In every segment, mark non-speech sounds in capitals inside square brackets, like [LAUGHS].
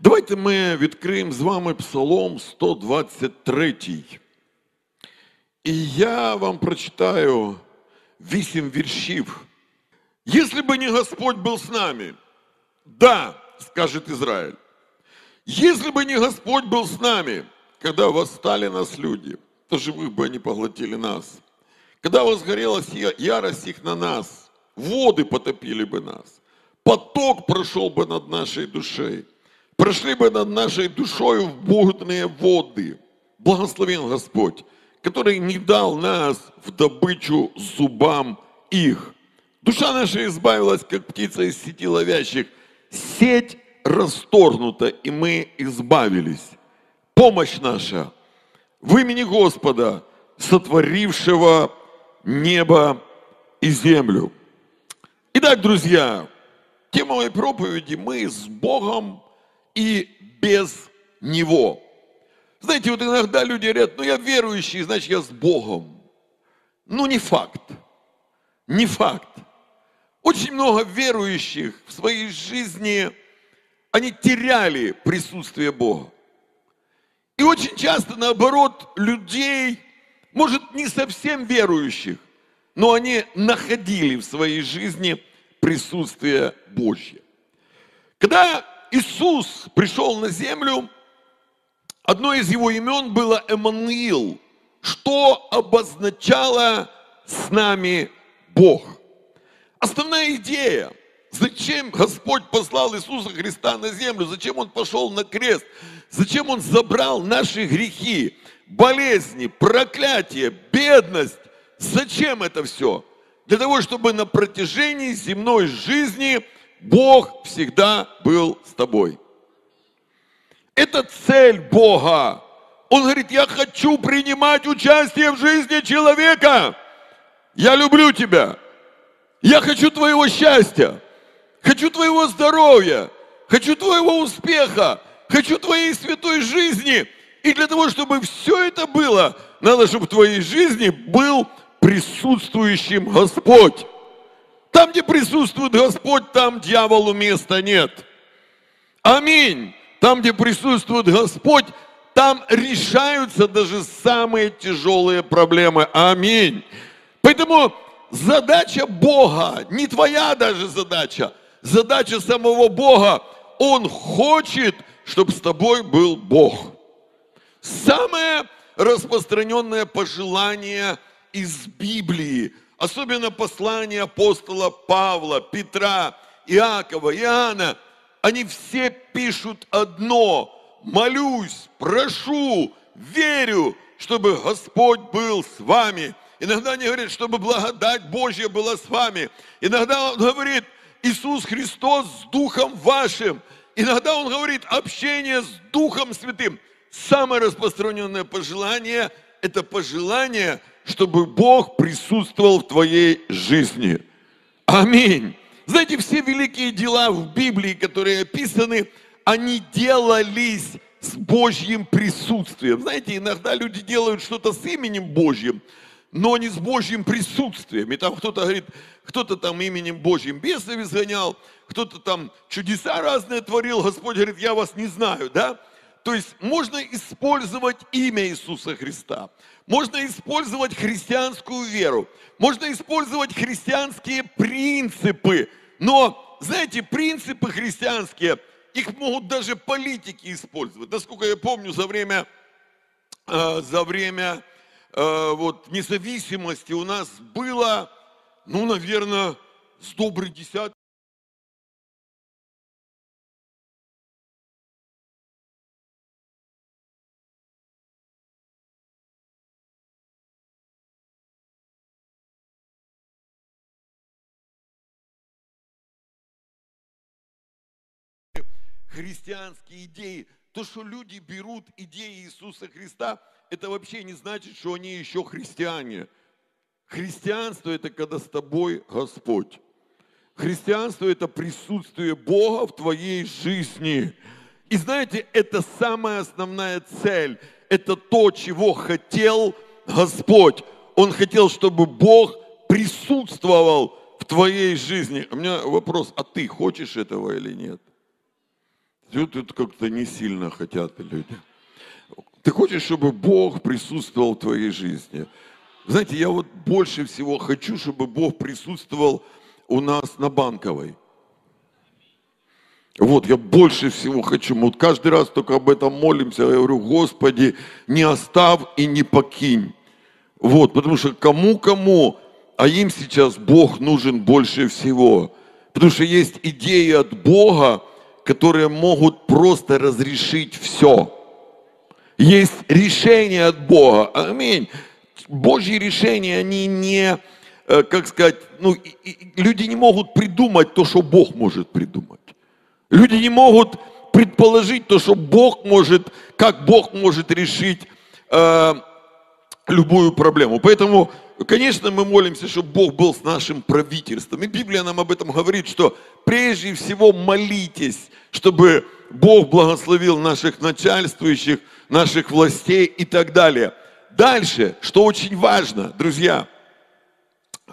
Давайте ми відкриємо з вами Псалом 123. І я вам прочитаю вісім віршів. Если бы не Господь был с нами, да, скажет Израиль, если бы не Господь был с нами, когда восстали нас люди, то живых бы они поглотили нас. Когда возгорелась я- ярость их на нас, воды потопили бы нас, поток прошел бы над нашей душой, прошли бы над нашей душою в бурные воды. Благословен Господь, который не дал нас в добычу зубам их. Душа наша избавилась, как птица из сети ловящих. Сеть расторгнута, и мы избавились. Помощь наша в имени Господа, сотворившего небо и землю. Итак, друзья, тема моей проповеди «Мы с Богом и без Него». Знаете, вот иногда люди говорят, ну я верующий, значит я с Богом. Ну не факт. Не факт. Очень много верующих в своей жизни, они теряли присутствие Бога. И очень часто, наоборот, людей, может, не совсем верующих, но они находили в своей жизни присутствие Божье. Когда Иисус пришел на землю, одно из его имен было Эммануил, что обозначало с нами Бог. Основная идея, зачем Господь послал Иисуса Христа на землю, зачем Он пошел на крест, зачем Он забрал наши грехи, болезни, проклятие, бедность, зачем это все? Для того, чтобы на протяжении земной жизни Бог всегда был с тобой. Это цель Бога. Он говорит, я хочу принимать участие в жизни человека. Я люблю тебя. Я хочу твоего счастья. Хочу твоего здоровья. Хочу твоего успеха. Хочу твоей святой жизни. И для того, чтобы все это было, надо, чтобы в твоей жизни был присутствующим Господь. Там, где присутствует Господь, там дьяволу места нет. Аминь. Там, где присутствует Господь, там решаются даже самые тяжелые проблемы. Аминь. Поэтому задача Бога, не твоя даже задача, задача самого Бога, Он хочет, чтобы с тобой был Бог. Самое распространенное пожелание из Библии, особенно послания апостола Павла, Петра, Иакова, Иоанна, они все пишут одно. Молюсь, прошу, верю, чтобы Господь был с вами. Иногда они говорят, чтобы благодать Божья была с вами. Иногда он говорит, Иисус Христос с Духом вашим. Иногда он говорит, общение с Духом Святым. Самое распространенное пожелание – это пожелание, чтобы Бог присутствовал в твоей жизни. Аминь. Знаете, все великие дела в Библии, которые описаны, они делались с Божьим присутствием. Знаете, иногда люди делают что-то с именем Божьим, но не с Божьим присутствием. И там кто-то говорит, кто-то там именем Божьим бесов изгонял, кто-то там чудеса разные творил. Господь говорит, я вас не знаю, да? То есть можно использовать имя Иисуса Христа, можно использовать христианскую веру, можно использовать христианские принципы, но, знаете, принципы христианские, их могут даже политики использовать. Насколько я помню, за время, э, за время э, вот, независимости у нас было, ну, наверное, с добрый десяток христианские идеи. То, что люди берут идеи Иисуса Христа, это вообще не значит, что они еще христиане. Христианство – это когда с тобой Господь. Христианство – это присутствие Бога в твоей жизни. И знаете, это самая основная цель. Это то, чего хотел Господь. Он хотел, чтобы Бог присутствовал в твоей жизни. У меня вопрос, а ты хочешь этого или нет? Тут как-то не сильно хотят люди. Ты хочешь, чтобы Бог присутствовал в твоей жизни? Знаете, я вот больше всего хочу, чтобы Бог присутствовал у нас на Банковой. Вот, я больше всего хочу. Мы вот каждый раз только об этом молимся. Я говорю, Господи, не оставь и не покинь. Вот, потому что кому-кому, а им сейчас Бог нужен больше всего. Потому что есть идеи от Бога, которые могут просто разрешить все. Есть решение от Бога. Аминь. Божьи решения, они не, э, как сказать, ну, люди не могут придумать то, что Бог может придумать. Люди не могут предположить то, что Бог может, как Бог может решить э, любую проблему. Поэтому, конечно, мы молимся, чтобы Бог был с нашим правительством. И Библия нам об этом говорит, что прежде всего молитесь, чтобы Бог благословил наших начальствующих, наших властей и так далее. Дальше, что очень важно, друзья,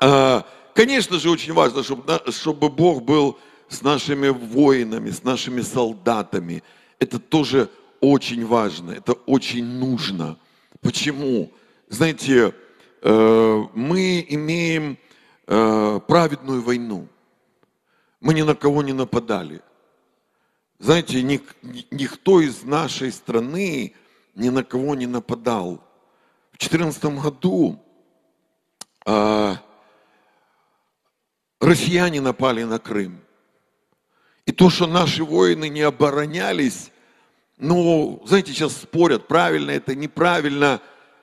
э, конечно же, очень важно, чтобы, Бог был с нашими воинами, с нашими солдатами. Это тоже очень важно, это очень нужно. Почему? Знаете, мы имеем э, праведную войну. Мы ни на кого не нападали. Знаете, никто из нашей страны ни на кого не нападал. В 2014 году э, россияне напали на Крым. И то, что наши воины не оборонялись, ну, знаете, сейчас спорят, правильно это, неправильно,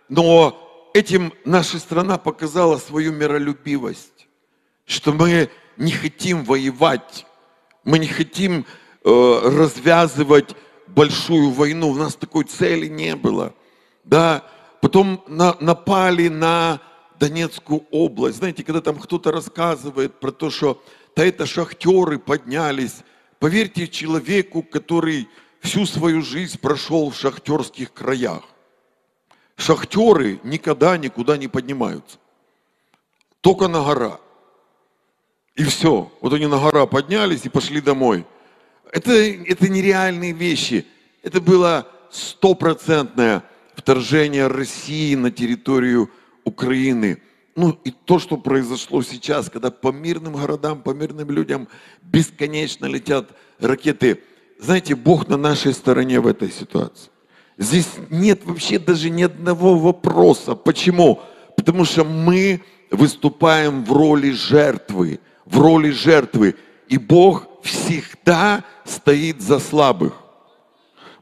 но этим наша страна показала свою миролюбивость, что мы не хотим воевать, мы не хотим э, развязывать большую войну, у нас такой цели не было, да, потом на, напали на Донецкую область, знаете, когда там кто-то рассказывает про то, что да это шахтеры поднялись, Поверьте человеку, который всю свою жизнь прошел в шахтерских краях. Шахтеры никогда никуда не поднимаются. Только на гора. И все. Вот они на гора поднялись и пошли домой. Это, это нереальные вещи. Это было стопроцентное вторжение России на территорию Украины – ну и то, что произошло сейчас, когда по мирным городам, по мирным людям бесконечно летят ракеты. Знаете, Бог на нашей стороне в этой ситуации. Здесь нет вообще даже ни одного вопроса. Почему? Потому что мы выступаем в роли жертвы, в роли жертвы. И Бог всегда стоит за слабых.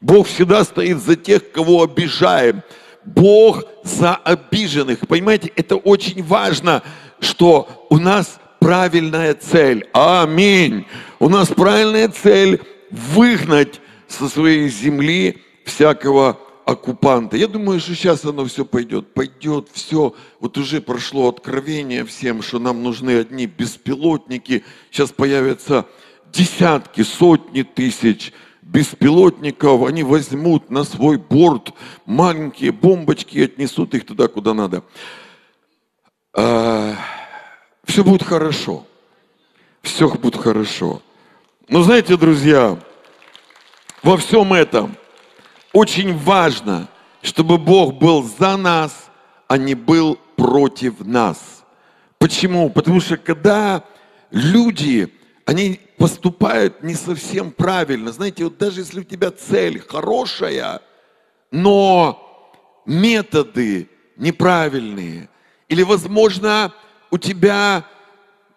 Бог всегда стоит за тех, кого обижаем. Бог за обиженных. Понимаете, это очень важно, что у нас правильная цель. Аминь. У нас правильная цель выгнать со своей земли всякого оккупанта. Я думаю, что сейчас оно все пойдет. Пойдет все. Вот уже прошло откровение всем, что нам нужны одни беспилотники. Сейчас появятся десятки, сотни тысяч беспилотников, они возьмут на свой борт маленькие бомбочки и отнесут их туда, куда надо. А, все будет хорошо. Все будет хорошо. Но знаете, друзья, во всем этом очень важно, чтобы Бог был за нас, а не был против нас. Почему? Потому что когда люди они поступают не совсем правильно. Знаете, вот даже если у тебя цель хорошая, но методы неправильные, или, возможно, у тебя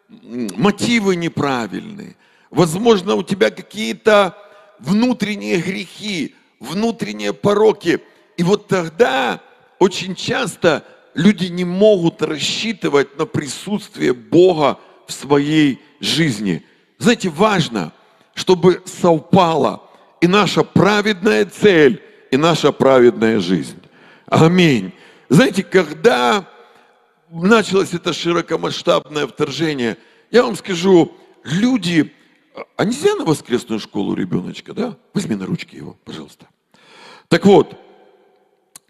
мотивы неправильные, возможно, у тебя какие-то внутренние грехи, внутренние пороки. И вот тогда очень часто люди не могут рассчитывать на присутствие Бога в своей жизни – знаете, важно, чтобы совпала и наша праведная цель, и наша праведная жизнь. Аминь. Знаете, когда началось это широкомасштабное вторжение, я вам скажу, люди, а нельзя на воскресную школу ребеночка, да? Возьми на ручки его, пожалуйста. Так вот,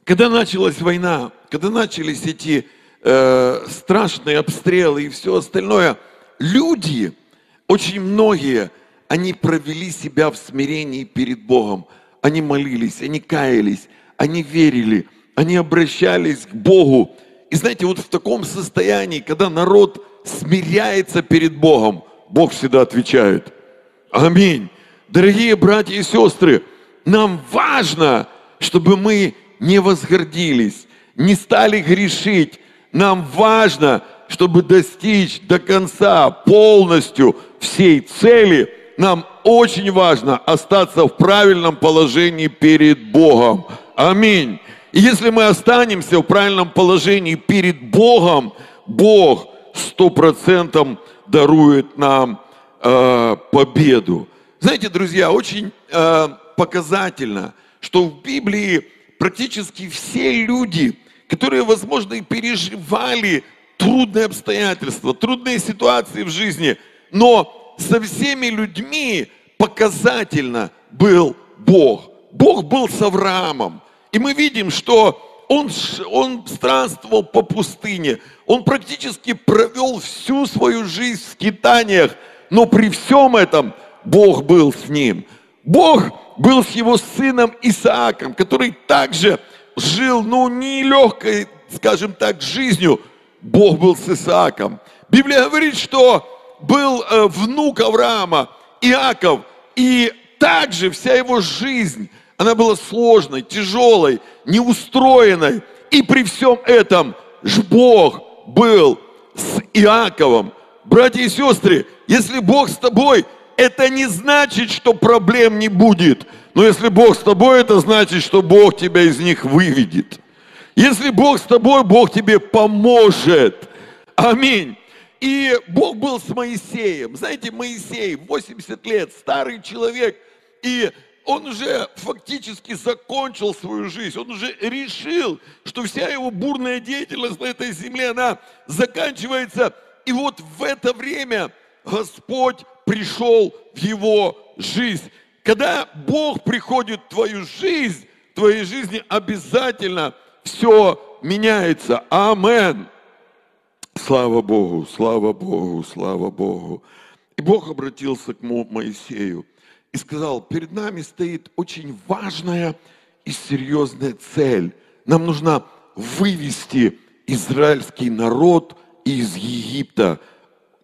когда началась война, когда начались эти э, страшные обстрелы и все остальное, люди, очень многие они провели себя в смирении перед Богом. Они молились, они каялись, они верили, они обращались к Богу. И знаете, вот в таком состоянии, когда народ смиряется перед Богом, Бог всегда отвечает. Аминь. Дорогие братья и сестры, нам важно, чтобы мы не возгордились, не стали грешить. Нам важно, чтобы достичь до конца полностью всей цели, нам очень важно остаться в правильном положении перед Богом. Аминь. И если мы останемся в правильном положении перед Богом, Бог сто процентов дарует нам э, победу. Знаете, друзья, очень э, показательно, что в Библии практически все люди, которые, возможно, и переживали трудные обстоятельства, трудные ситуации в жизни, но со всеми людьми показательно был Бог. Бог был с Авраамом. И мы видим, что он, он странствовал по пустыне. Он практически провел всю свою жизнь в скитаниях. Но при всем этом Бог был с ним. Бог был с его сыном Исааком, который также жил, ну, нелегкой, скажем так, жизнью. Бог был с Исааком. Библия говорит, что был э, внук Авраама, Иаков, и также вся его жизнь, она была сложной, тяжелой, неустроенной. И при всем этом Бог был с Иаковом. Братья и сестры, если Бог с тобой, это не значит, что проблем не будет. Но если Бог с тобой, это значит, что Бог тебя из них выведет. Если Бог с тобой, Бог тебе поможет. Аминь. И Бог был с Моисеем. Знаете, Моисей, 80 лет, старый человек, и он уже фактически закончил свою жизнь. Он уже решил, что вся его бурная деятельность на этой земле, она заканчивается. И вот в это время Господь пришел в его жизнь. Когда Бог приходит в твою жизнь, в твоей жизни обязательно все меняется. Амен. Слава Богу, слава Богу, слава Богу. И Бог обратился к Моисею и сказал, перед нами стоит очень важная и серьезная цель. Нам нужно вывести израильский народ из Египта.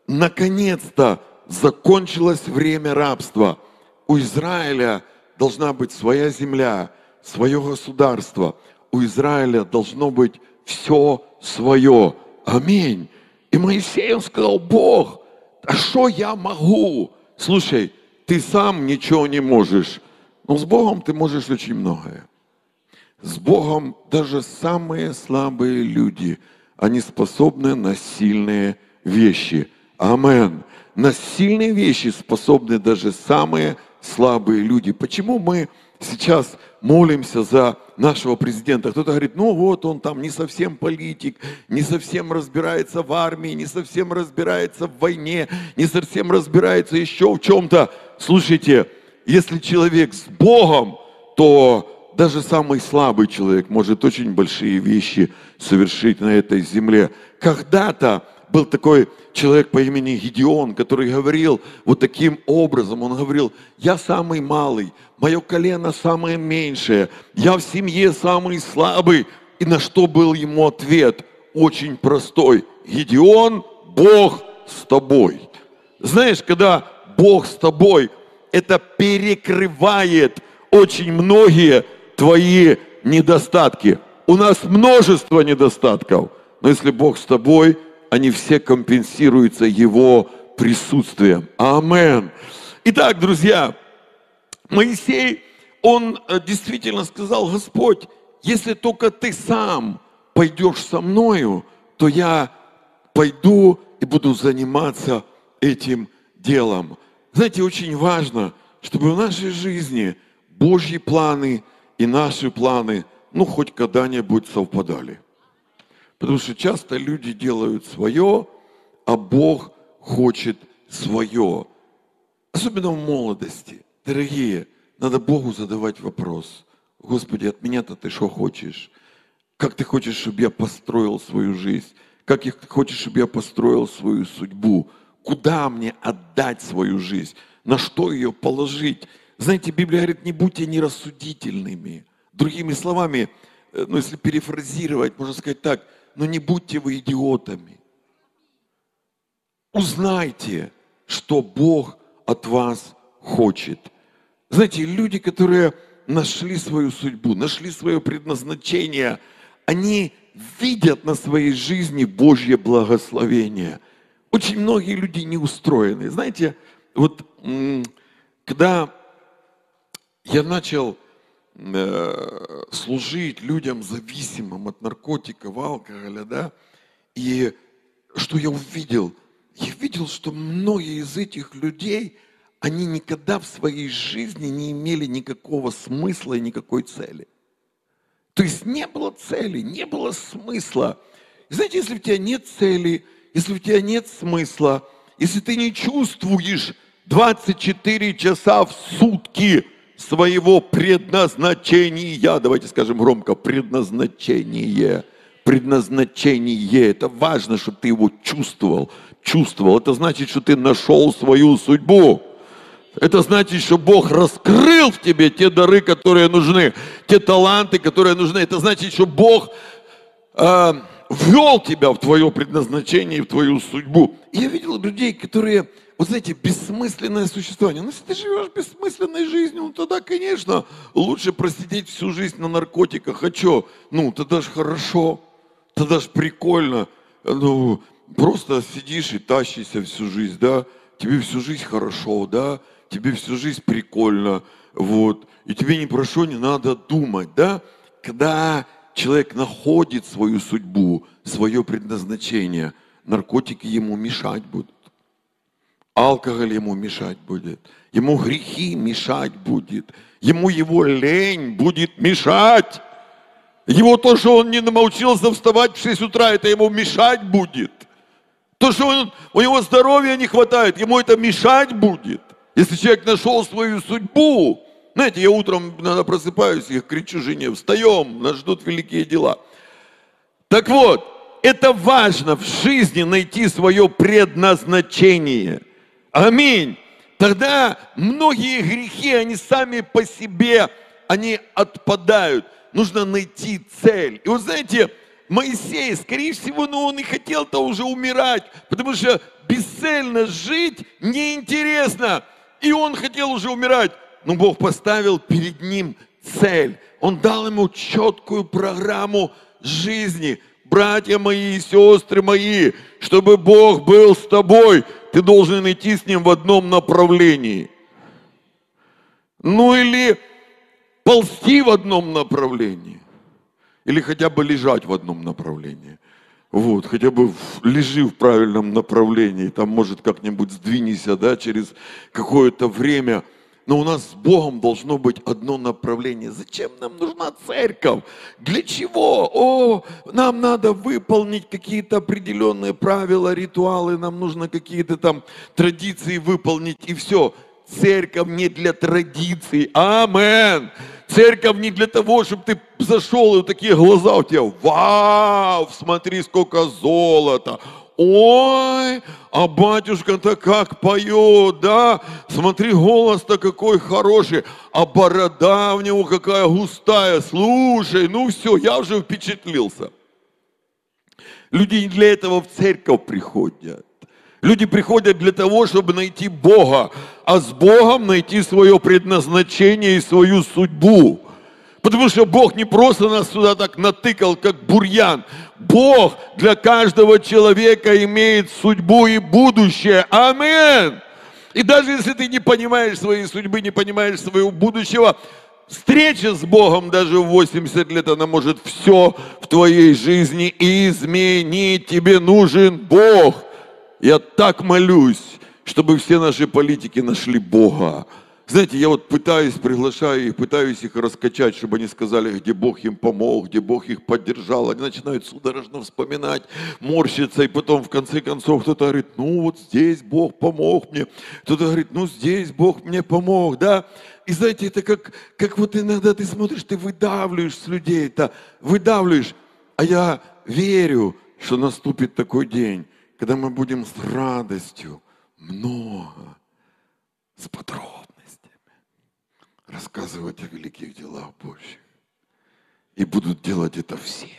Наконец-то закончилось время рабства. У Израиля должна быть своя земля, свое государство. У Израиля должно быть все свое. Аминь. И Моисей, он сказал, Бог, а что я могу? Слушай, ты сам ничего не можешь, но с Богом ты можешь очень многое. С Богом даже самые слабые люди, они способны на сильные вещи. Амен. На сильные вещи способны даже самые слабые люди. Почему мы сейчас молимся за нашего президента. Кто-то говорит, ну вот он там не совсем политик, не совсем разбирается в армии, не совсем разбирается в войне, не совсем разбирается еще в чем-то. Слушайте, если человек с Богом, то даже самый слабый человек может очень большие вещи совершить на этой земле. Когда-то был такой человек по имени Гедеон, который говорил вот таким образом. Он говорил, я самый малый, мое колено самое меньшее, я в семье самый слабый. И на что был ему ответ? Очень простой. Гедеон, Бог с тобой. Знаешь, когда Бог с тобой, это перекрывает очень многие твои недостатки. У нас множество недостатков, но если Бог с тобой – они все компенсируются Его присутствием. Амен. Итак, друзья, Моисей, он э, действительно сказал, Господь, если только ты сам пойдешь со мною, то я пойду и буду заниматься этим делом. Знаете, очень важно, чтобы в нашей жизни Божьи планы и наши планы, ну, хоть когда-нибудь совпадали. Потому что часто люди делают свое, а Бог хочет свое. Особенно в молодости. Дорогие, надо Богу задавать вопрос. Господи, от меня-то ты что хочешь? Как ты хочешь, чтобы я построил свою жизнь? Как ты хочешь, чтобы я построил свою судьбу? Куда мне отдать свою жизнь? на что ее положить. Знаете, Библия говорит, не будьте нерассудительными. Другими словами, э, ну если перефразировать, можно сказать так, но не будьте вы идиотами. Узнайте, что Бог от вас хочет. Знаете, люди, которые нашли свою судьбу, нашли свое предназначение, они видят на своей жизни Божье благословение. Очень многие люди не устроены. Знаете, вот когда я начал служить людям зависимым от наркотиков, алкоголя, да, и что я увидел? Я видел, что многие из этих людей, они никогда в своей жизни не имели никакого смысла и никакой цели. То есть не было цели, не было смысла. И знаете, если у тебя нет цели, если у тебя нет смысла, если ты не чувствуешь 24 часа в сутки своего предназначения, давайте скажем громко, предназначение, предназначение, это важно, чтобы ты его чувствовал, чувствовал, это значит, что ты нашел свою судьбу. Это значит, что Бог раскрыл в тебе те дары, которые нужны, те таланты, которые нужны. Это значит, что Бог э, ввел тебя в твое предназначение в твою судьбу. И я видел людей, которые, вот знаете, бессмысленное существование. Ну, если ты живешь бессмысленной жизнью, ну, тогда, конечно, лучше просидеть всю жизнь на наркотиках. А что? Ну, тогда же хорошо, тогда же прикольно. Ну, просто сидишь и тащишься всю жизнь, да? Тебе всю жизнь хорошо, да? тебе всю жизнь прикольно, вот, и тебе ни про что не надо думать, да? Когда человек находит свою судьбу, свое предназначение, наркотики ему мешать будут, алкоголь ему мешать будет, ему грехи мешать будет, ему его лень будет мешать. Его то, что он не научился вставать в 6 утра, это ему мешать будет. То, что он, у него здоровья не хватает, ему это мешать будет. Если человек нашел свою судьбу, знаете, я утром иногда просыпаюсь и кричу жене, встаем, нас ждут великие дела. Так вот, это важно в жизни найти свое предназначение. Аминь. Тогда многие грехи, они сами по себе, они отпадают. Нужно найти цель. И вот знаете, Моисей, скорее всего, ну он и хотел-то уже умирать, потому что бесцельно жить неинтересно. И он хотел уже умирать, но Бог поставил перед ним цель. Он дал ему четкую программу жизни. Братья мои и сестры мои, чтобы Бог был с тобой, ты должен идти с ним в одном направлении. Ну или ползти в одном направлении. Или хотя бы лежать в одном направлении. Вот, хотя бы лежи в правильном направлении, там, может, как-нибудь сдвинься, да, через какое-то время. Но у нас с Богом должно быть одно направление. Зачем нам нужна церковь? Для чего? О, нам надо выполнить какие-то определенные правила, ритуалы, нам нужно какие-то там традиции выполнить, и все. Церковь не для традиций. Амен. Церковь не для того, чтобы ты зашел, и вот такие глаза у тебя, вау, смотри, сколько золота. Ой, а батюшка-то как поет, да? Смотри, голос-то какой хороший, а борода в него какая густая. Слушай, ну все, я уже впечатлился. Люди не для этого в церковь приходят. Люди приходят для того, чтобы найти Бога, а с Богом найти свое предназначение и свою судьбу. Потому что Бог не просто нас сюда так натыкал, как бурьян. Бог для каждого человека имеет судьбу и будущее. Амин. И даже если ты не понимаешь своей судьбы, не понимаешь своего будущего, встреча с Богом даже в 80 лет, она может все в твоей жизни изменить. Тебе нужен Бог. Я так молюсь, чтобы все наши политики нашли Бога. Знаете, я вот пытаюсь, приглашаю их, пытаюсь их раскачать, чтобы они сказали, где Бог им помог, где Бог их поддержал. Они начинают судорожно вспоминать, морщиться, и потом в конце концов кто-то говорит, ну вот здесь Бог помог мне. Кто-то говорит, ну здесь Бог мне помог, да. И знаете, это как, как вот иногда ты смотришь, ты выдавливаешь с людей это, выдавливаешь. А я верю, что наступит такой день, когда мы будем с радостью много, с подробностями рассказывать о великих делах Божьих. И будут делать это все.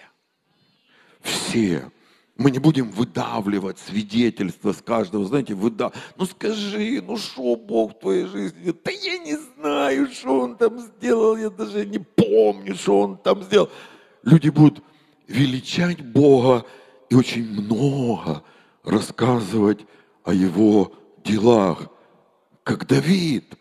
Все. Мы не будем выдавливать свидетельства с каждого, знаете, выдав... Ну скажи, ну что Бог в твоей жизни? Да я не знаю, что Он там сделал, я даже не помню, что Он там сделал. Люди будут величать Бога и очень много рассказывать о Его делах. Как Давид,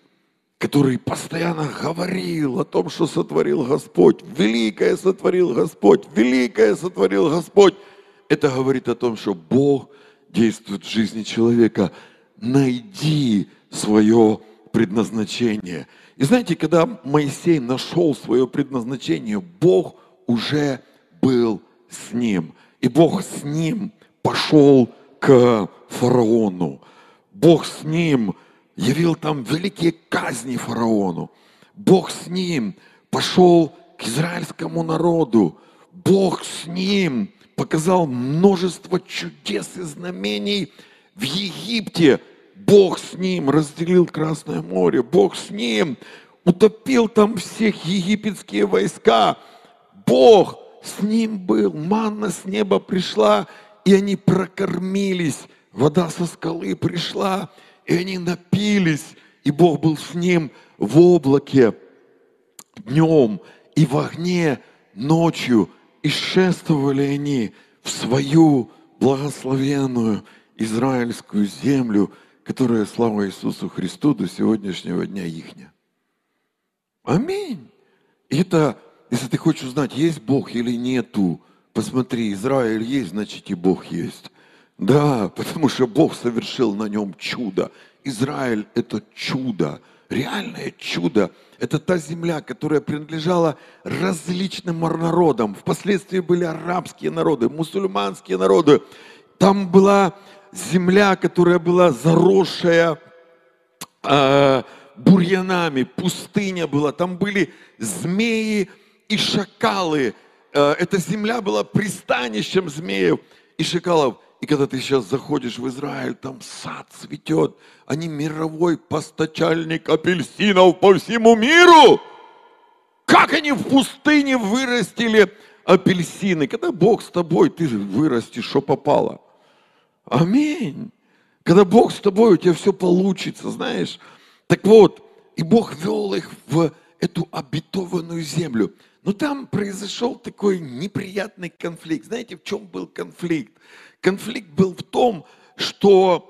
который постоянно говорил о том, что сотворил Господь. Великое сотворил Господь, великое сотворил Господь. Это говорит о том, что Бог действует в жизни человека. Найди свое предназначение. И знаете, когда Моисей нашел свое предназначение, Бог уже был с ним. И Бог с ним пошел к фараону. Бог с ним явил там великие казни фараону. Бог с ним пошел к израильскому народу. Бог с ним показал множество чудес и знамений в Египте. Бог с ним разделил Красное море. Бог с ним утопил там всех египетские войска. Бог с ним был. Манна с неба пришла, и они прокормились. Вода со скалы пришла, и они напились. И Бог был с ним в облаке днем и в огне ночью – и шествовали они в свою благословенную израильскую землю, которая, слава Иисусу Христу, до сегодняшнего дня ихня. Аминь. Это, если ты хочешь узнать, есть Бог или нету, посмотри, Израиль есть, значит и Бог есть. Да, потому что Бог совершил на нем чудо. Израиль – это чудо, реальное чудо – это та земля, которая принадлежала различным народам. Впоследствии были арабские народы, мусульманские народы. Там была земля, которая была заросшая э, бурьянами, пустыня была. Там были змеи и шакалы. Э, эта земля была пристанищем змеев и шакалов. И когда ты сейчас заходишь в Израиль, там сад цветет. Они мировой постачальник апельсинов по всему миру. Как они в пустыне вырастили апельсины? Когда Бог с тобой, ты вырастешь, что попало. Аминь. Когда Бог с тобой, у тебя все получится, знаешь. Так вот, и Бог вел их в эту обетованную землю. Но там произошел такой неприятный конфликт. Знаете, в чем был конфликт? Конфликт был в том, что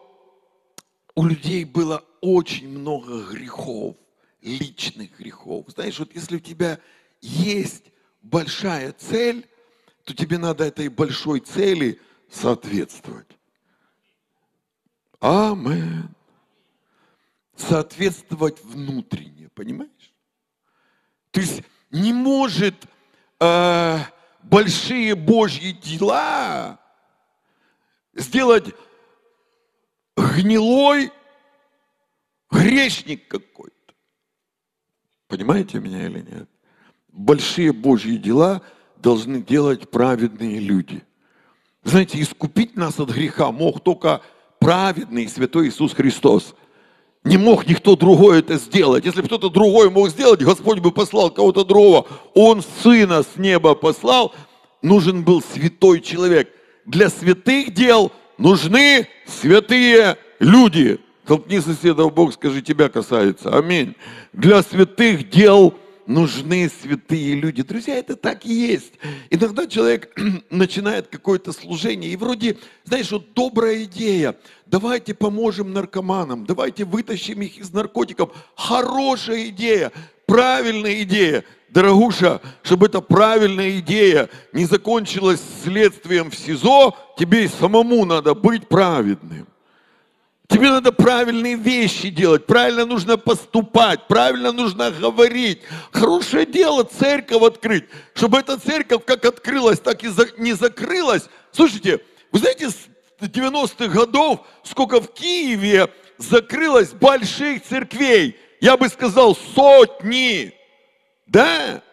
у людей было очень много грехов, личных грехов. Знаешь, вот если у тебя есть большая цель, то тебе надо этой большой цели соответствовать. Амен. Соответствовать внутренне, понимаешь? То есть не может э, большие Божьи дела сделать гнилой грешник какой-то. Понимаете меня или нет? Большие Божьи дела должны делать праведные люди. Знаете, искупить нас от греха мог только праведный святой Иисус Христос. Не мог никто другой это сделать. Если бы кто-то другой мог сделать, Господь бы послал кого-то другого. Он Сына с неба послал. Нужен был святой человек – для святых дел нужны святые люди. Толкни соседа в Бог, скажи, тебя касается. Аминь. Для святых дел нужны святые люди. Друзья, это так и есть. Иногда человек [CLEARS THROAT] начинает какое-то служение, и вроде, знаешь, вот добрая идея. Давайте поможем наркоманам, давайте вытащим их из наркотиков. Хорошая идея, правильная идея. Дорогуша, чтобы эта правильная идея не закончилась следствием в СИЗО, тебе и самому надо быть праведным. Тебе надо правильные вещи делать, правильно нужно поступать, правильно нужно говорить. Хорошее дело церковь открыть, чтобы эта церковь как открылась, так и не закрылась. Слушайте, вы знаете, с 90-х годов сколько в Киеве закрылось больших церквей? Я бы сказал, сотни да,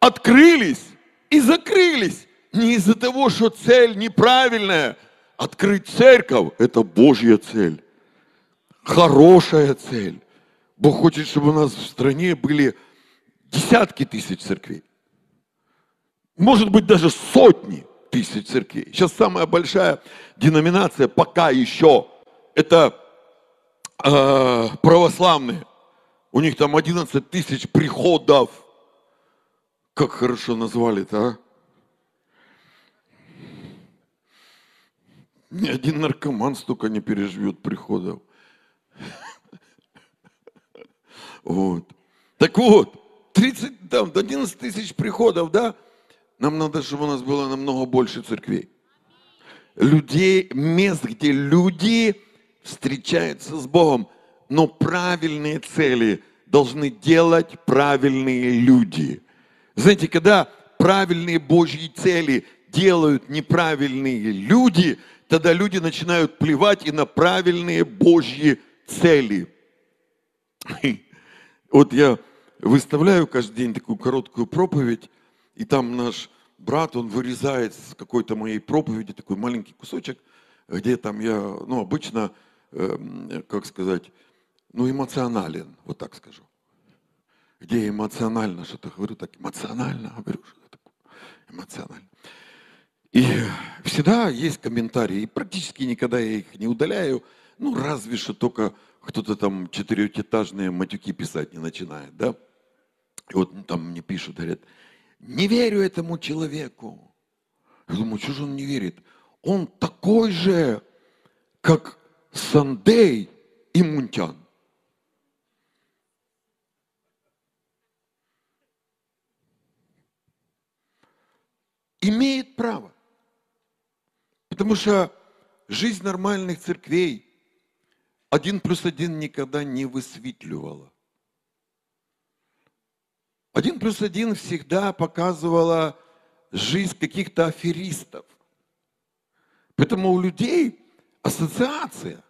открылись и закрылись. Не из-за того, что цель неправильная. Открыть церковь – это Божья цель. Хорошая цель. Бог хочет, чтобы у нас в стране были десятки тысяч церквей. Может быть, даже сотни тысяч церквей. Сейчас самая большая деноминация пока еще это э, православные. У них там 11 тысяч приходов. Как хорошо назвали-то, а? Ни один наркоман столько не переживет приходов. Вот. Так вот, 30, там, 11 тысяч приходов, да? Нам надо, чтобы у нас было намного больше церквей. Людей, мест, где люди встречаются с Богом. Но правильные цели должны делать правильные люди. Знаете, когда правильные Божьи цели делают неправильные люди, тогда люди начинают плевать и на правильные Божьи цели. [LAUGHS] Вот я выставляю каждый день такую короткую проповедь, и там наш брат, он вырезает с какой-то моей проповеди такой маленький кусочек, где там я, ну, обычно, э, как сказать, ну, эмоционален, вот так скажу. Где эмоционально что-то говорю, так эмоционально говорю, что такое эмоционально. И всегда есть комментарии, и практически никогда я их не удаляю, ну, разве что только кто-то там четырехэтажные матюки писать не начинает, да? И вот там мне пишут, говорят, не верю этому человеку. Я думаю, что же он не верит? Он такой же, как Сандей и Мунтян. Имеет право. Потому что жизнь нормальных церквей один плюс один никогда не высветливала. Один плюс один всегда показывала жизнь каких-то аферистов. Поэтому у людей ассоциация.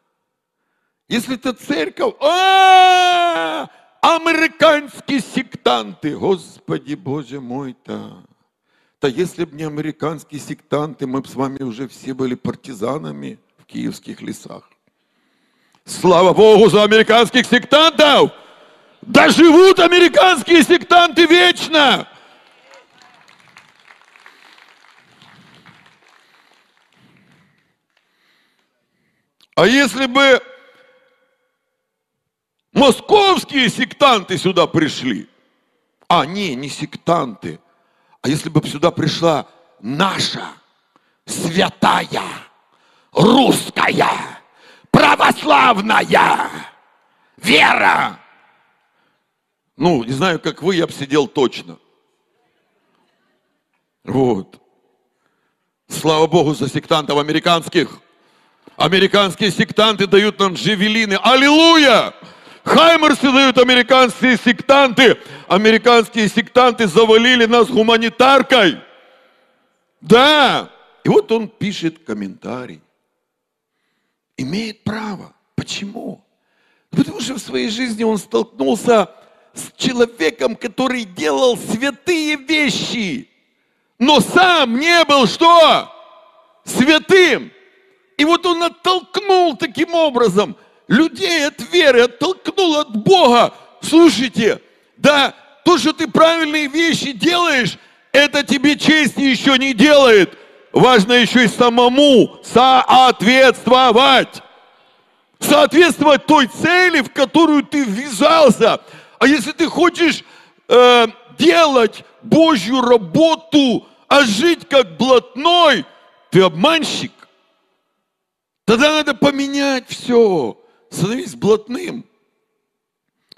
Если это церковь, а американские сектанты, Господи Боже мой-то. Да если бы не американские сектанты, мы бы с вами уже все были партизанами в киевских лесах. Слава Богу за американских сектантов! Да живут американские сектанты вечно! А если бы московские сектанты сюда пришли, а не, не сектанты, а если бы сюда пришла наша святая русская православная вера. Ну, не знаю, как вы, я бы сидел точно. Вот. Слава Богу за сектантов американских. Американские сектанты дают нам джевелины. Аллилуйя! Хаймерсы дают американские сектанты. Американские сектанты завалили нас гуманитаркой. Да. И вот он пишет комментарий имеет право. Почему? Потому что в своей жизни он столкнулся с человеком, который делал святые вещи, но сам не был что? Святым. И вот он оттолкнул таким образом людей от веры, оттолкнул от Бога. Слушайте, да, то, что ты правильные вещи делаешь, это тебе честь еще не делает важно еще и самому соответствовать. Соответствовать той цели, в которую ты ввязался. А если ты хочешь э, делать Божью работу, а жить как блатной, ты обманщик. Тогда надо поменять все. Становись блатным.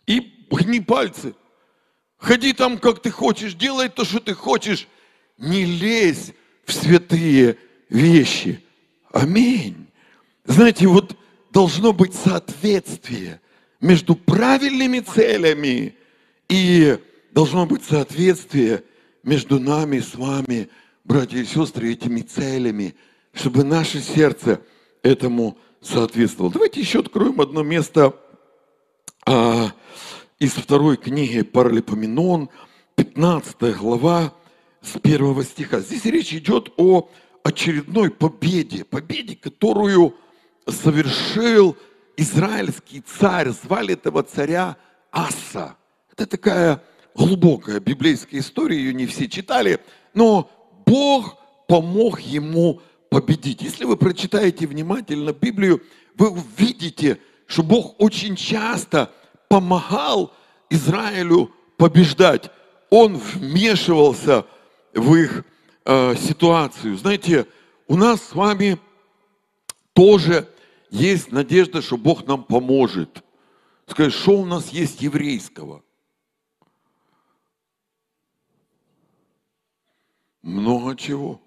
И гни пальцы. Ходи там, как ты хочешь, делай то, что ты хочешь. Не лезь в святые вещи. Аминь. Знаете, вот должно быть соответствие между правильными целями и должно быть соответствие между нами с вами, братья и сестры, этими целями, чтобы наше сердце этому. Давайте еще откроем одно место а, из второй книги Паралипоменон, 15 глава, с первого стиха. Здесь речь идет о очередной победе, победе, которую совершил израильский царь. Звали этого царя Аса. Это такая глубокая библейская история, ее не все читали, но Бог помог ему победить. Если вы прочитаете внимательно Библию, вы увидите, что Бог очень часто помогал Израилю побеждать. Он вмешивался в их э, ситуацию. Знаете, у нас с вами тоже есть надежда, что Бог нам поможет. Скажи, что у нас есть еврейского? Много чего.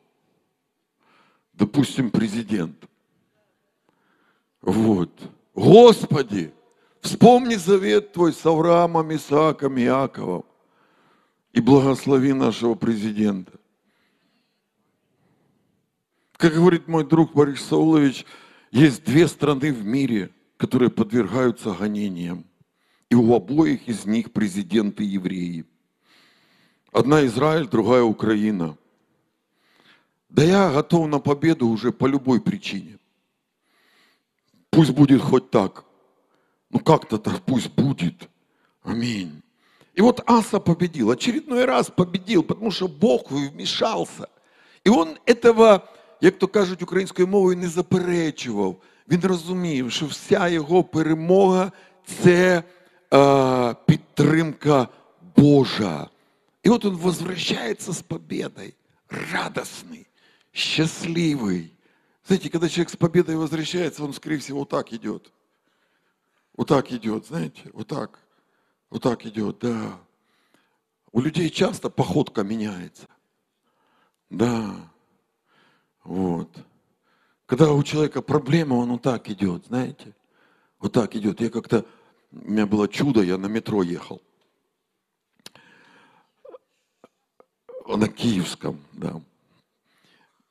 Допустим, президент. Вот. Господи, вспомни завет Твой с Авраамом, Исааком, Иаковом и благослови нашего президента. Как говорит мой друг Борис Саулович, есть две страны в мире, которые подвергаются гонениям. И у обоих из них президенты евреи. Одна Израиль, другая Украина. Да я готов на победу уже по любой причине. Пусть будет хоть так. Ну как-то так пусть будет. Аминь. И вот Аса победил, очередной раз победил, потому що Бог вмішався. І він этого, як то кажуть українською мовою, не заперечував. Він розумів, що вся його перемога це е, підтримка Божа. І от він возвращається з победою, радостний, счастливый. Знаете, когда человек с победой возвращается, он, скорее всего, вот так идет. Вот так идет, знаете, вот так. Вот так идет, да. У людей часто походка меняется. Да. Вот. Когда у человека проблема, он вот так идет, знаете. Вот так идет. Я как-то, у меня было чудо, я на метро ехал. На Киевском, да.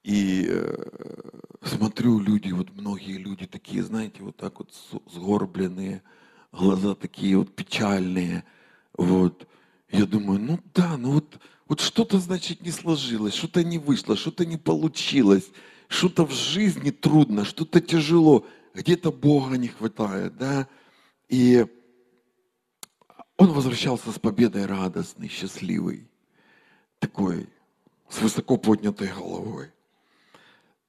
И э, смотрю, люди, вот многие люди такие, знаете, вот так вот сгорбленные, глаза такие вот печальные, вот. Я думаю, ну да, ну вот, вот что-то, значит, не сложилось, что-то не вышло, что-то не получилось, что-то в жизни трудно, что-то тяжело, где-то Бога не хватает, да. И он возвращался с победой радостный, счастливый, такой, с высоко поднятой головой.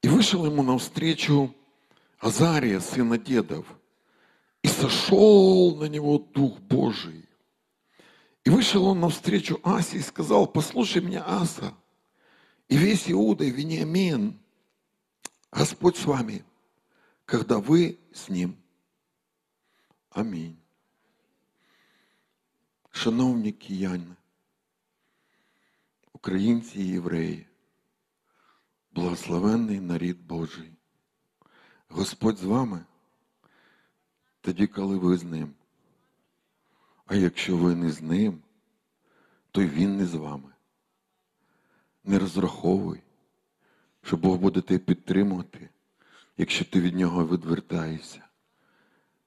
И вышел ему навстречу Азария, сына дедов, и сошел на него Дух Божий. И вышел он навстречу Асе и сказал, послушай меня, Аса, и весь Иуда, и Вениамин, Господь с вами, когда вы с ним. Аминь. Шановні кияни, українці і євреї, Благословенний нарід Божий. Господь з вами тоді, коли ви з ним. А якщо ви не з ним, то й він не з вами. Не розраховуй, що Бог буде тебе підтримувати, якщо ти від нього відвертаєшся.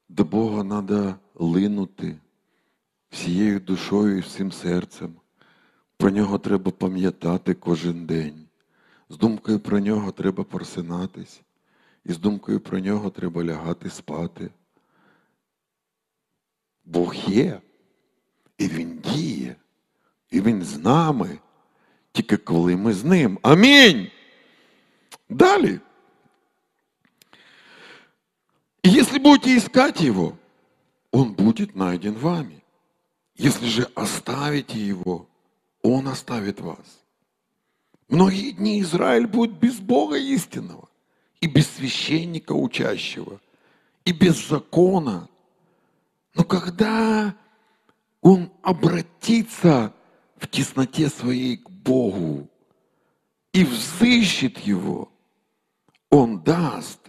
До Бога треба линути всією душою і всім серцем. Про нього треба пам'ятати кожен день. З думкою про нього треба просинатись, і з думкою про нього треба лягати спати. Бог є, і Він діє, і Він з нами, тільки коли ми з ним. Амінь. Далі. И если будете искать его, он будет найден вами. Если же оставите его, он оставит вас. Многие дни Израиль будет без Бога истинного, и без священника учащего, и без закона. Но когда он обратится в тесноте своей к Богу и взыщет его, он даст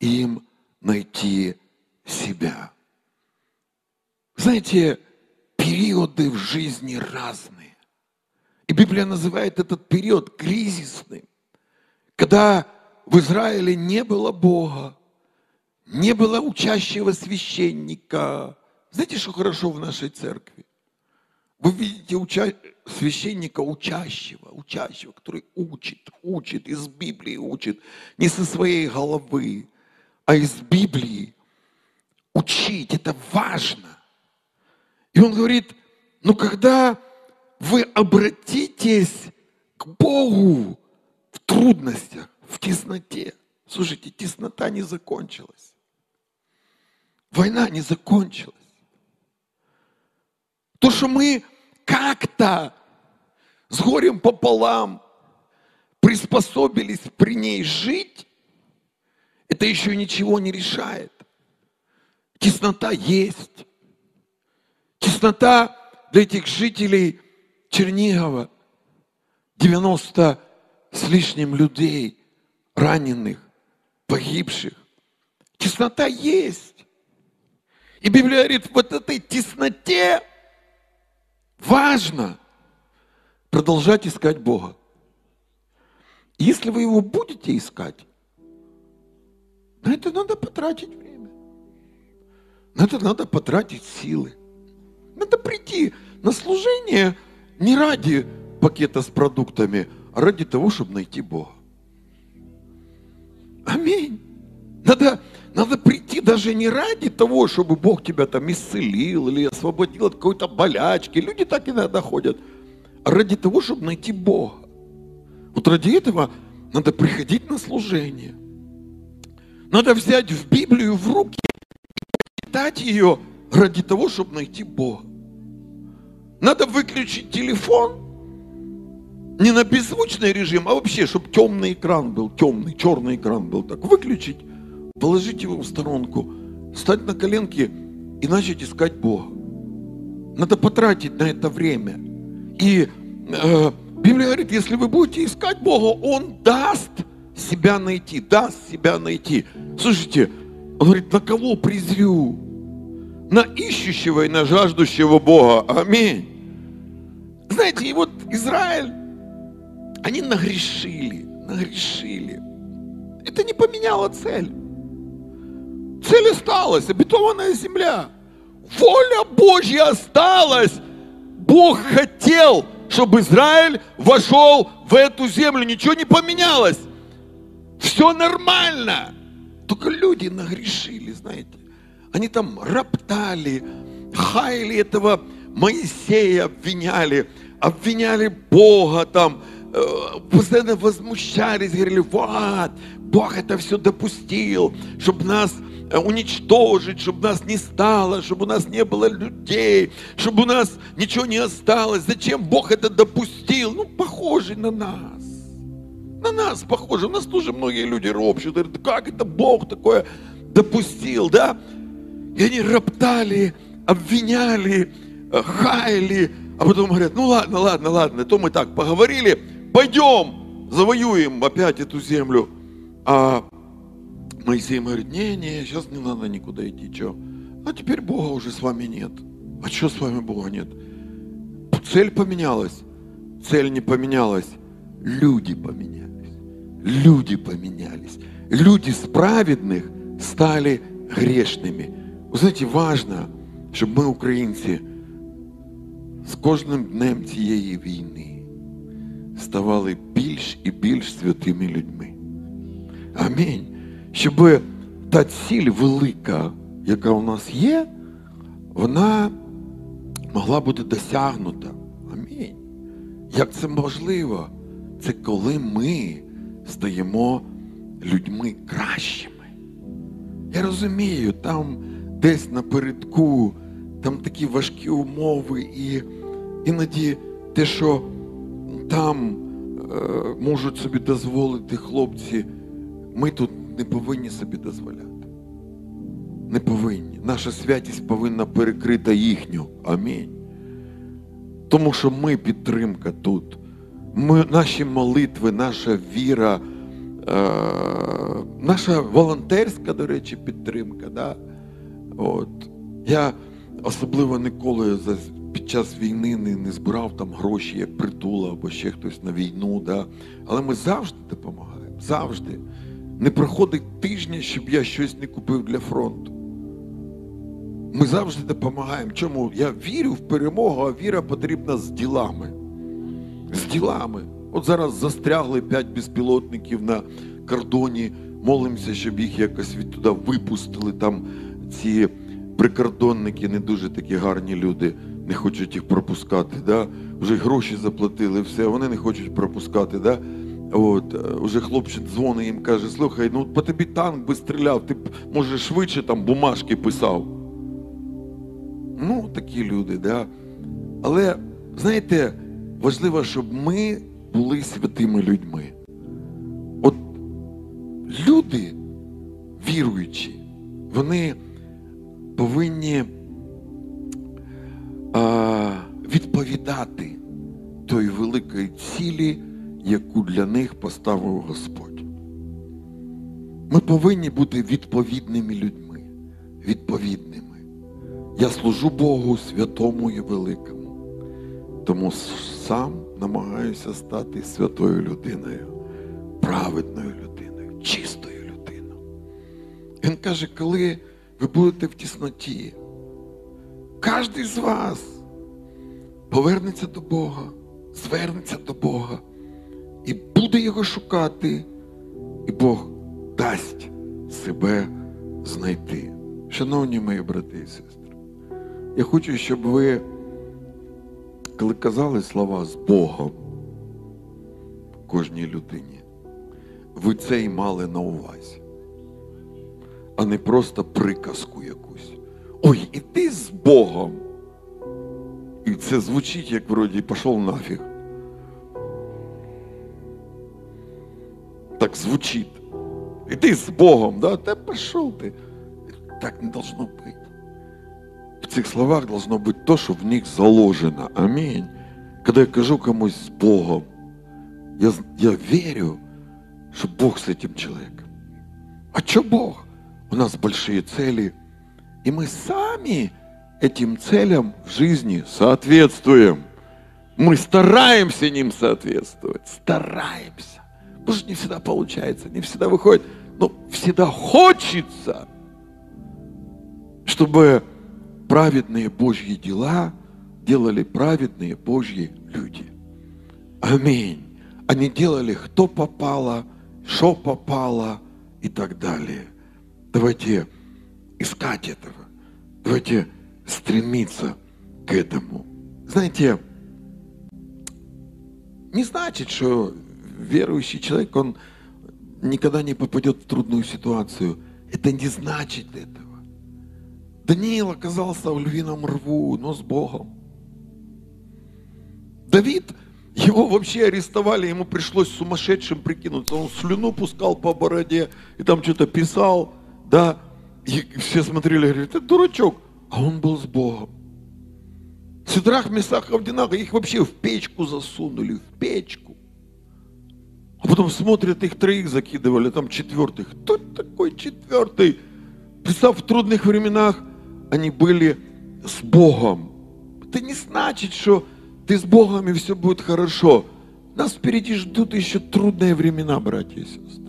им найти себя. Знаете, периоды в жизни разные. Библия называет этот период кризисным, когда в Израиле не было Бога, не было учащего священника. Знаете, что хорошо в нашей церкви? Вы видите уча... священника учащего, учащего, который учит, учит, из Библии учит, не со своей головы, а из Библии. Учить, это важно. И он говорит, ну когда вы обратитесь к Богу в трудностях, в тесноте. Слушайте, теснота не закончилась. Война не закончилась. То, что мы как-то с горем пополам приспособились при ней жить, это еще ничего не решает. Теснота есть. Теснота для этих жителей Чернигова. 90 с лишним людей, раненых, погибших. Теснота есть. И Библия говорит, вот этой тесноте важно продолжать искать Бога. Если вы его будете искать, на это надо потратить время. На это надо потратить силы. Надо прийти на служение не ради пакета с продуктами, а ради того, чтобы найти Бога. Аминь. Надо, надо прийти даже не ради того, чтобы Бог тебя там исцелил или освободил от какой-то болячки. Люди так иногда ходят. А ради того, чтобы найти Бога. Вот ради этого надо приходить на служение. Надо взять в Библию в руки и читать ее ради того, чтобы найти Бога. Надо выключить телефон, не на беззвучный режим, а вообще, чтобы темный экран был, темный, черный экран был. Так выключить, положить его в сторонку, встать на коленки и начать искать Бога. Надо потратить на это время. И э, Библия говорит, если вы будете искать Бога, Он даст себя найти, даст себя найти. Слушайте, он говорит, на кого презрю? На ищущего и на жаждущего Бога. Аминь. Знаете, и вот Израиль, они нагрешили, нагрешили. Это не поменяло цель. Цель осталась, обетованная земля. Воля Божья осталась. Бог хотел, чтобы Израиль вошел в эту землю. Ничего не поменялось. Все нормально. Только люди нагрешили, знаете. Они там роптали, хаяли этого Моисея, обвиняли, обвиняли Бога там, э, постоянно возмущались, говорили, вот, Бог это все допустил, чтобы нас э, уничтожить, чтобы нас не стало, чтобы у нас не было людей, чтобы у нас ничего не осталось. Зачем Бог это допустил? Ну, похожий на нас. На нас похоже. У нас тоже многие люди ропщут. Говорят, как это Бог такое допустил, да? И они роптали, обвиняли, э, хаяли, а потом говорят, ну ладно, ладно, ладно, то мы так поговорили, пойдем, завоюем опять эту землю. А Моисей говорит, не-не, сейчас не надо никуда идти, что? А теперь Бога уже с вами нет. А что с вами Бога нет? Цель поменялась. Цель не поменялась. Люди поменялись. Люди поменялись. Люди с праведных стали грешными. Вы знаете, важно, щоб ми, українці, з кожним днем цієї війни ставали більш і більш святими людьми. Амінь. Щоб та ціль велика, яка у нас є, вона могла бути досягнута. Амінь. Як це можливо? Це коли ми стаємо людьми кращими. Я розумію, там десь напередку, там такі важкі умови, і іноді те, що там е, можуть собі дозволити хлопці, ми тут не повинні собі дозволяти. Не повинні. Наша святість повинна перекрити їхню. Амінь. Тому що ми підтримка тут. Ми, Наші молитви, наша віра, е, наша волонтерська, до речі, підтримка. Да? От. Я особливо ніколи за, під час війни не, не збирав там гроші, як притула або ще хтось на війну. Да? Але ми завжди допомагаємо. Завжди. Не проходить тижня, щоб я щось не купив для фронту. Ми завжди допомагаємо. Чому? Я вірю в перемогу, а віра потрібна з ділами. З ділами. От зараз застрягли п'ять безпілотників на кордоні. Молимося, щоб їх якось відтуди випустили там ці прикордонники не дуже такі гарні люди, не хочуть їх пропускати. Да? Вже гроші заплатили, все, вони не хочуть пропускати. Да? От, е, Уже хлопчик дзвонить їм каже, слухай, ну по тобі танк би стріляв, ти б, може, швидше там бумажки писав. Ну, такі люди, да. Але, знаєте, важливо, щоб ми були святими людьми. От люди, віруючі, вони повинні відповідати той великої цілі, яку для них поставив Господь. Ми повинні бути відповідними людьми. Відповідними. Я служу Богу святому і великому. Тому сам намагаюся стати святою людиною, праведною людиною, чистою людиною. Він каже, коли ви будете в тісноті, кожен з вас повернеться до Бога, звернеться до Бога і буде його шукати, і Бог дасть себе знайти. Шановні мої брати і сестри, я хочу, щоб ви, коли казали слова з Богом кожній людині, ви це й мали на увазі, а не просто приказку якусь. Ой, іди з Богом. І це звучить, як вроді пішов нафіг. Так звучить. Іди з Богом, да? Та пішов ти. Так не должно быть. В цих словах должно быть то, что в них заложено. Аминь. Когда я кажу комусь с Богом, я, я верю, что Бог с этим человеком. А что Бог? У нас большие цели. И мы сами этим целям в жизни соответствуем. Мы стараемся ним соответствовать. Стараемся. Может, не всегда получается, не всегда выходит. Но всегда хочется, чтобы праведные Божьи дела делали праведные Божьи люди. Аминь. Они делали, кто попало, что попало и так далее. Давайте искать этого. Давайте стремиться к этому. Знаете, не значит, что верующий человек, он никогда не попадет в трудную ситуацию. Это не значит этого. Даниил оказался в львином рву, но с Богом. Давид, его вообще арестовали, ему пришлось сумасшедшим прикинуться. Он слюну пускал по бороде и там что-то писал, да. И все смотрели говорили, ты дурачок. А он был с Богом. Сидрах, Месах, Авдинага, их вообще в печку засунули, в печку. А потом смотрят, их троих закидывали, там четвертых. Кто такой четвертый? Представь, в трудных временах они были с Богом. Это не значит, что ты с Богом и все будет хорошо. Нас впереди ждут еще трудные времена, братья и сестры.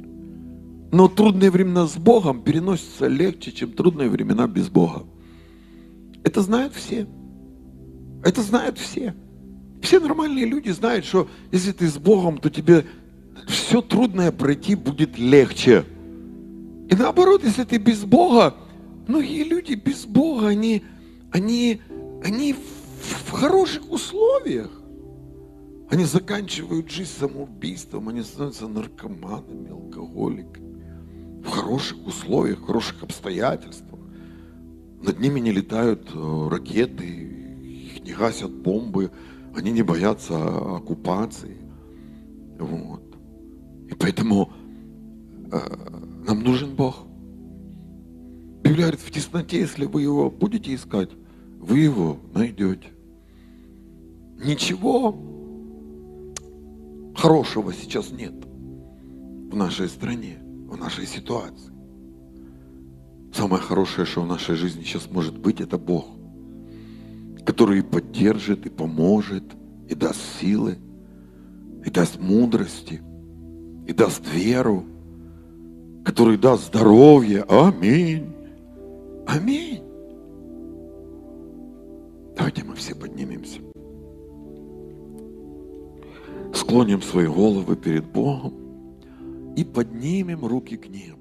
Но трудные времена с Богом переносятся легче, чем трудные времена без Бога. Это знают все. Это знают все. Все нормальные люди знают, что если ты с Богом, то тебе все трудное пройти будет легче. И наоборот, если ты без Бога, многие люди без Бога, они, они, они в, в хороших условиях. Они заканчивают жизнь самоубийством, они становятся наркоманами, алкоголиками. В хороших условиях, в хороших обстоятельствах. Над ними не летают э, ракеты, их не гасят бомбы, они не боятся оккупации. Вот. И поэтому э, нам нужен Бог. Библия говорит, в тесноте, если вы его будете искать, вы его найдете. Ничего хорошего сейчас нет в нашей стране, в нашей ситуации. Самое хорошее, что в нашей жизни сейчас может быть, это Бог, который и поддержит, и поможет, и даст силы, и даст мудрости, и даст веру, который даст здоровье. Аминь. Аминь. Давайте мы все поднимемся. Склоним свои головы перед Богом и поднимем руки к небу.